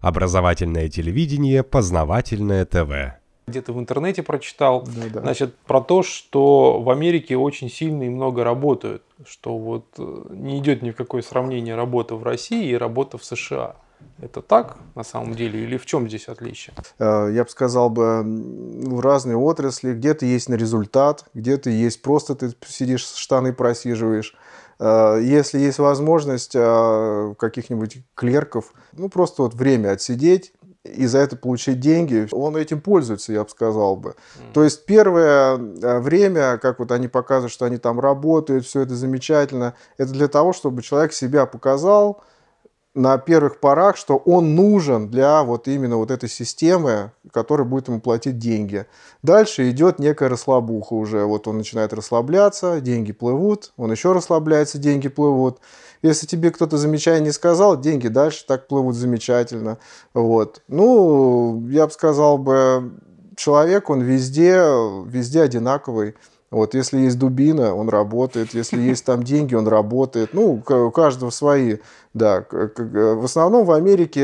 Образовательное телевидение, познавательное ТВ. Где-то в интернете прочитал, Ну да. значит, про то, что в Америке очень сильно и много работают, что вот э, не идет ни в какое сравнение работа в России и работа в США. Это так на самом деле или в чем здесь отличие? Э, я бы сказал бы, в разные отрасли, где-то есть на результат, где-то есть просто ты сидишь, штаны просиживаешь. Э, Если есть возможность э, каких-нибудь клерков, ну просто вот время отсидеть и за это получить деньги, он этим пользуется, я бы сказал бы. То есть первое э, время, как вот они показывают, что они там работают, все это замечательно, это для того, чтобы человек себя показал, на первых порах, что он нужен для вот именно вот этой системы, которая будет ему платить деньги. Дальше идет некая расслабуха уже. Вот он начинает расслабляться, деньги плывут, он еще расслабляется, деньги плывут. Если тебе кто-то замечание не сказал, деньги дальше так плывут замечательно. Вот. Ну, я бы сказал бы, человек, он везде, везде одинаковый. Вот, если есть дубина, он работает, если есть там деньги, он работает. Ну, у каждого свои, да. В основном в Америке,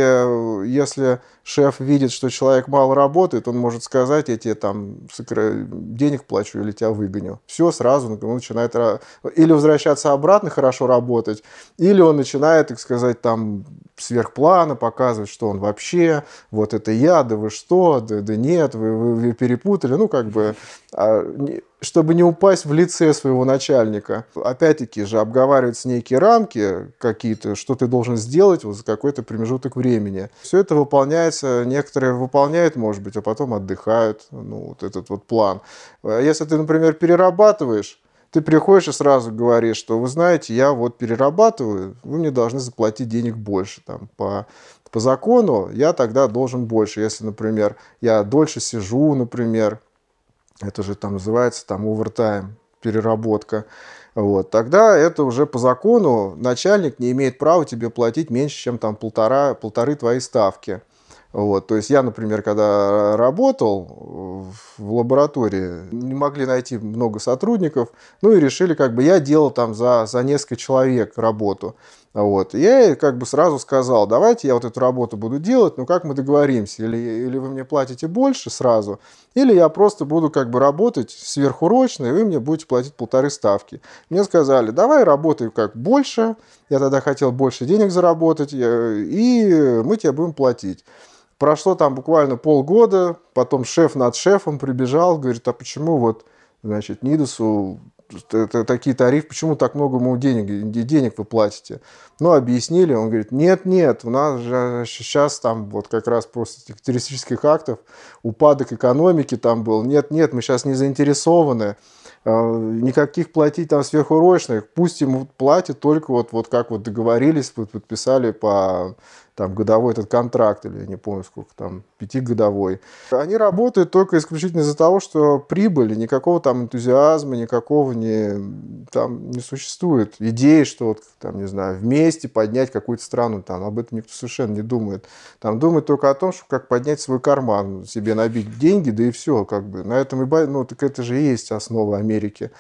если шеф видит, что человек мало работает, он может сказать, я тебе там денег плачу или тебя выгоню. Все, сразу он начинает или возвращаться обратно, хорошо работать, или он начинает, так сказать, там сверхплана показывать, что он вообще, вот это я, да вы что, да, да нет, вы, вы, вы перепутали, ну, как бы, а, чтобы не упасть в лице своего начальника. Опять-таки же обговариваются некие рамки какие-то, что ты должен сделать вот за какой-то промежуток времени. Все это выполняется, некоторые выполняют, может быть, а потом отдыхают, ну, вот этот вот план. А Если ты, например, перерабатываешь, ты приходишь и сразу говоришь, что вы знаете, я вот перерабатываю, вы мне должны заплатить денег больше. Там, по, по закону я тогда должен больше. Если, например, я дольше сижу, например, это же там называется там овертайм, переработка. Вот. Тогда это уже по закону начальник не имеет права тебе платить меньше, чем там полтора, полторы твои ставки. Вот. То есть я, например, когда работал в лаборатории, не могли найти много сотрудников, ну и решили, как бы я делал там за, за несколько человек работу. Вот. Я как бы сразу сказал, давайте я вот эту работу буду делать, но как мы договоримся, или, или вы мне платите больше сразу, или я просто буду как бы работать сверхурочно, и вы мне будете платить полторы ставки. Мне сказали, давай работай как больше, я тогда хотел больше денег заработать, я- и мы тебе будем платить. Прошло там буквально полгода, потом шеф над шефом прибежал, говорит, а почему вот, значит, Нидусу такие тарифы, почему так много ему денег, де- денег вы платите? Ну, объяснили, он говорит, нет, нет, у нас же сейчас там вот как раз после этих террористических актов упадок экономики там был, нет, нет, мы сейчас не заинтересованы, э, никаких платить там сверхурочных, пусть ему платят только вот, вот как вот договорились, подписали по там годовой этот контракт, или я не помню сколько там, пятигодовой. Они работают только исключительно из-за того, что прибыли, никакого там энтузиазма, никакого не, там не существует. Идеи, что вот, там, не знаю, вместе поднять какую-то страну, там об этом никто совершенно не думает. Там думают только о том, что как поднять свой карман, себе набить деньги, да и все, как бы. На этом и, ну, так это же и есть основа Америки.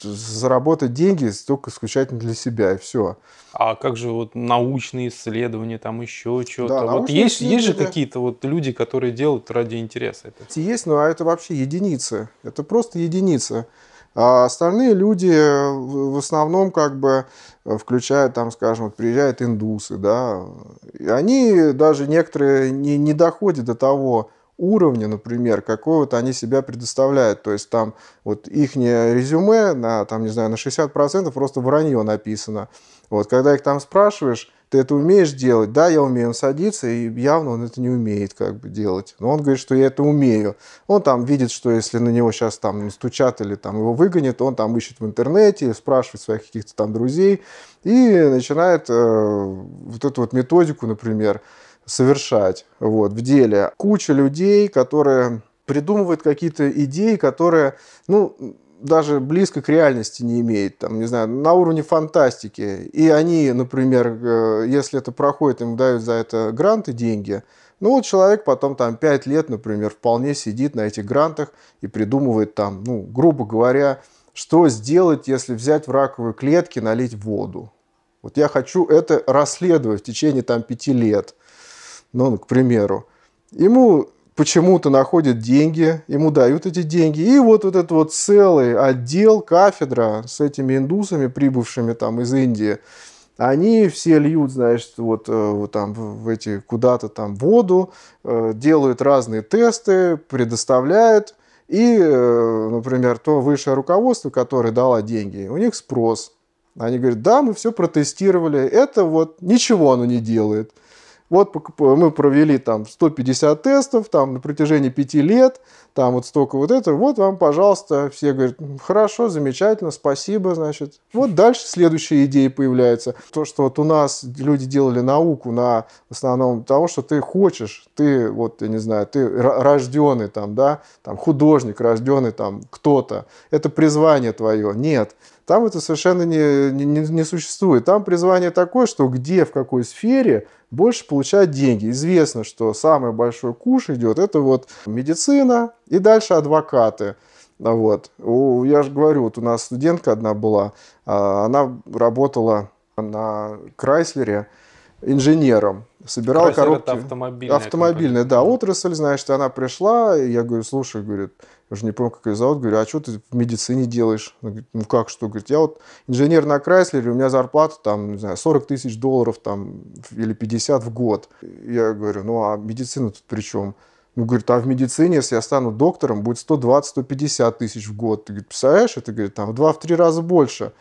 Заработать деньги только исключительно для себя, и все. А как же вот научные исследования, там еще что-то? Да, вот есть, есть же какие-то вот люди, которые делают ради интереса это? Есть, но это вообще единицы. Это просто единицы. А остальные люди э, в в основном как бы э, включают, там, скажем, вот приезжают индусы, да, и они даже некоторые не, не доходят до того уровня, например, какой вот они себя предоставляют. То есть там вот их резюме на, там, не знаю, на 60% просто вранье написано. Вот, когда их там спрашиваешь, ты это умеешь делать? Да, я умею. Он садится, и явно он это не умеет как бы делать. Но он говорит, что я это умею. Он там видит, что если на него сейчас там стучат или там его выгонят, он там ищет в интернете, спрашивает своих каких-то там друзей и начинает э, вот эту вот методику, например, совершать вот, в деле. Куча людей, которые придумывают какие-то идеи, которые, ну, даже близко к реальности не имеет, там, не знаю, на уровне фантастики. И они, например, э, если это проходит, им дают за это гранты, деньги, ну вот человек потом там 5 лет, например, вполне сидит на этих грантах и придумывает там, ну, грубо говоря, что сделать, если взять в раковые клетки, налить воду. Вот я хочу это расследовать в течение там 5 лет. Ну, к примеру, ему почему-то находят деньги, ему дают эти деньги. И вот, вот этот вот целый отдел, кафедра с этими индусами, прибывшими там из Индии, они все льют, значит, вот, э, вот там в эти куда-то там воду, э, делают разные тесты, предоставляют. И, э, например, то высшее руководство, которое дало деньги, у них спрос. Они говорят, да, мы все протестировали, это вот ничего оно не делает. Вот мы провели там 150 тестов там на протяжении пяти лет, там вот столько вот этого, вот вам, пожалуйста, все говорят, хорошо, замечательно, спасибо, значит. Вот дальше следующие идеи появляются. То, что вот у нас люди делали науку на основном того, что ты хочешь, ты вот, я не знаю, ты рожденный там, да, там художник, рожденный там кто-то, это призвание твое. Нет, там это совершенно не, не, не существует. Там призвание такое, что где, в какой сфере больше получать деньги. Известно, что самый большой куш идет, это вот медицина и дальше адвокаты. Вот. Я же говорю, вот у нас студентка одна была, а, она работала на Крайслере инженером собирала Крайслер коробки. это автомобильная Автомобильная, да, отрасль, значит, она пришла, и я говорю, слушай, говорит, уже не помню, как ее зовут, говорю, а что ты в медицине делаешь? Она говорит, ну как что? Говорит, я вот инженер на Крайслере, у меня зарплата там, не знаю, 40 тысяч долларов там или 50 в год. Я говорю, ну а медицина тут при чем? Ну, говорит, а в медицине, если я стану доктором, будет 120-150 тысяч в год. Ты говорит, представляешь, это, говорит, там в 2-3 раза больше.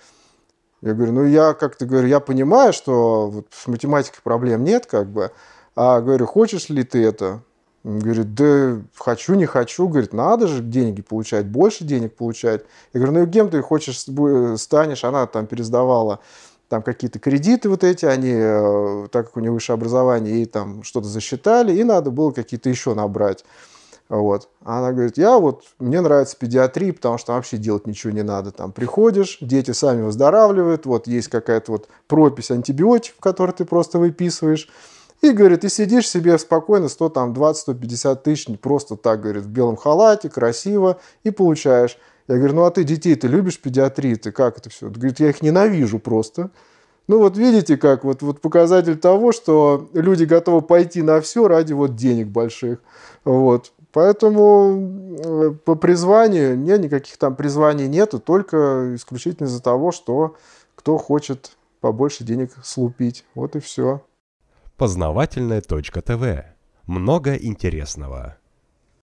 Я говорю, ну я как-то говорю, я понимаю, что вот с математикой проблем нет, как бы. А говорю, хочешь ли ты это? Говорит, да хочу, не хочу. Говорит, надо же деньги получать, больше денег получать. Я говорю, ну и кем ты хочешь станешь? Она там пересдавала там какие-то кредиты вот эти, они, э, так как у нее высшее образование, ей там что-то засчитали, и надо было какие-то еще набрать. Вот. Она говорит, я вот, мне нравится педиатрия, потому что вообще делать ничего не надо. Там приходишь, дети сами выздоравливают, вот есть какая-то вот пропись антибиотиков, которые ты просто выписываешь. И, говорит, ты сидишь себе спокойно 100, там, 20-150 тысяч, просто так, говорит, в белом халате, красиво, и получаешь. Я говорю, ну а ты детей ты любишь педиатрии, ты как это все? Говорит, я их ненавижу просто. Ну вот видите, как вот, вот показатель того, что люди готовы пойти на все ради вот денег больших. Вот. Поэтому э, по призванию, нет, никаких там призваний нету, только исключительно из-за того, что кто хочет побольше денег слупить. Вот и все. Познавательная. Много интересного.